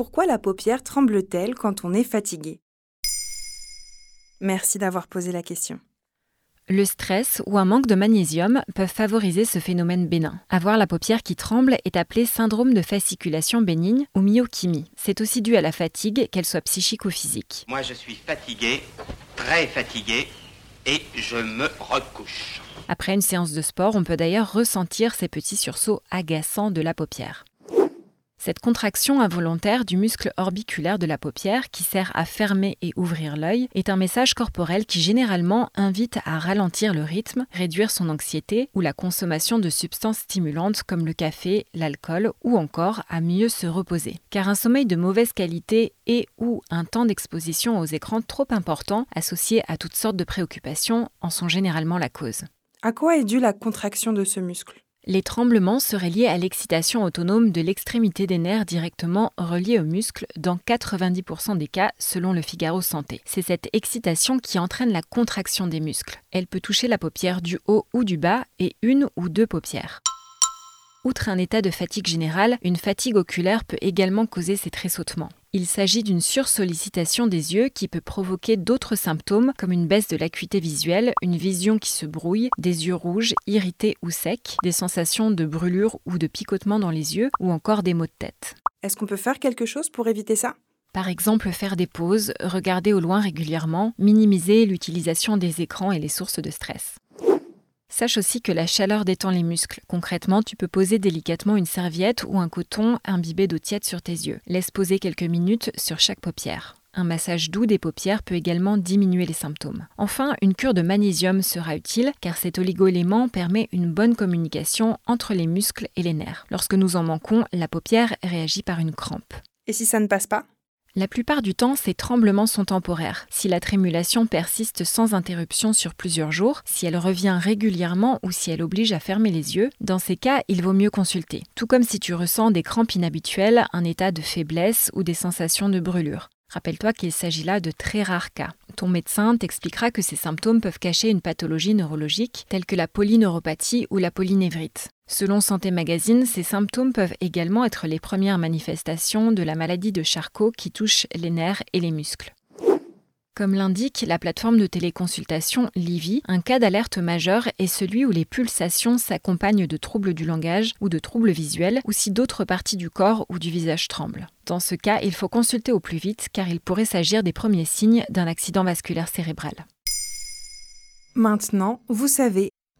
Pourquoi la paupière tremble-t-elle quand on est fatigué? Merci d'avoir posé la question. Le stress ou un manque de magnésium peuvent favoriser ce phénomène bénin. Avoir la paupière qui tremble est appelé syndrome de fasciculation bénigne ou myochymie. C'est aussi dû à la fatigue, qu'elle soit psychique ou physique. Moi, je suis fatigué, très fatigué, et je me recouche. Après une séance de sport, on peut d'ailleurs ressentir ces petits sursauts agaçants de la paupière. Cette contraction involontaire du muscle orbiculaire de la paupière, qui sert à fermer et ouvrir l'œil, est un message corporel qui généralement invite à ralentir le rythme, réduire son anxiété ou la consommation de substances stimulantes comme le café, l'alcool ou encore à mieux se reposer. Car un sommeil de mauvaise qualité et ou un temps d'exposition aux écrans trop important, associé à toutes sortes de préoccupations, en sont généralement la cause. À quoi est due la contraction de ce muscle? Les tremblements seraient liés à l'excitation autonome de l'extrémité des nerfs directement reliés au muscle dans 90% des cas selon le Figaro Santé. C'est cette excitation qui entraîne la contraction des muscles. Elle peut toucher la paupière du haut ou du bas et une ou deux paupières. Outre un état de fatigue générale, une fatigue oculaire peut également causer ces tressautements. Il s'agit d'une sursollicitation des yeux qui peut provoquer d'autres symptômes comme une baisse de l'acuité visuelle, une vision qui se brouille, des yeux rouges, irrités ou secs, des sensations de brûlure ou de picotement dans les yeux ou encore des maux de tête. Est-ce qu'on peut faire quelque chose pour éviter ça? Par exemple, faire des pauses, regarder au loin régulièrement, minimiser l'utilisation des écrans et les sources de stress. Sache aussi que la chaleur détend les muscles. Concrètement, tu peux poser délicatement une serviette ou un coton imbibé d'eau tiède sur tes yeux. Laisse poser quelques minutes sur chaque paupière. Un massage doux des paupières peut également diminuer les symptômes. Enfin, une cure de magnésium sera utile car cet oligoélément permet une bonne communication entre les muscles et les nerfs. Lorsque nous en manquons, la paupière réagit par une crampe. Et si ça ne passe pas? La plupart du temps, ces tremblements sont temporaires. Si la trémulation persiste sans interruption sur plusieurs jours, si elle revient régulièrement ou si elle oblige à fermer les yeux, dans ces cas, il vaut mieux consulter. Tout comme si tu ressens des crampes inhabituelles, un état de faiblesse ou des sensations de brûlure. Rappelle-toi qu'il s'agit là de très rares cas. Ton médecin t'expliquera que ces symptômes peuvent cacher une pathologie neurologique telle que la polyneuropathie ou la polynévrite. Selon Santé Magazine, ces symptômes peuvent également être les premières manifestations de la maladie de Charcot qui touche les nerfs et les muscles. Comme l'indique la plateforme de téléconsultation Livy, un cas d'alerte majeur est celui où les pulsations s'accompagnent de troubles du langage ou de troubles visuels ou si d'autres parties du corps ou du visage tremblent. Dans ce cas, il faut consulter au plus vite car il pourrait s'agir des premiers signes d'un accident vasculaire cérébral. Maintenant, vous savez